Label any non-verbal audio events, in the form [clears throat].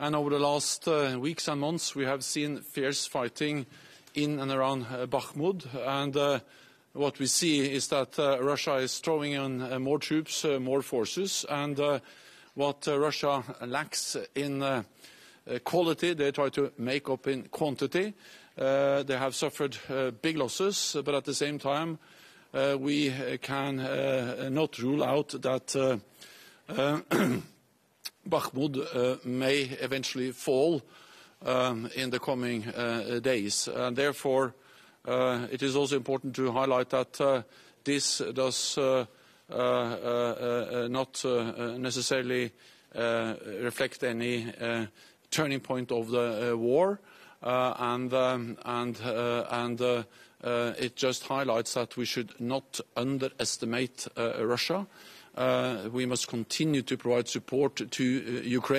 and over the last uh, weeks and months we have seen fierce fighting in and around uh, Bakhmut, and uh, what we see is that uh, Russia is throwing in uh, more troops, uh, more forces, and what Russia lacks in quality, they try to make up in quantity. They have suffered big losses, but at the same time, we can not rule out that [clears throat] Bakhmut uh, may eventually fall um, in the coming uh, days. And therefore, uh, it is also important to highlight that this does not necessarily reflect any turning point of the war, uh, and, um, and, uh, and uh, it just highlights that we should not underestimate Russia. Uh, we must continue to provide support to uh, Ukraine.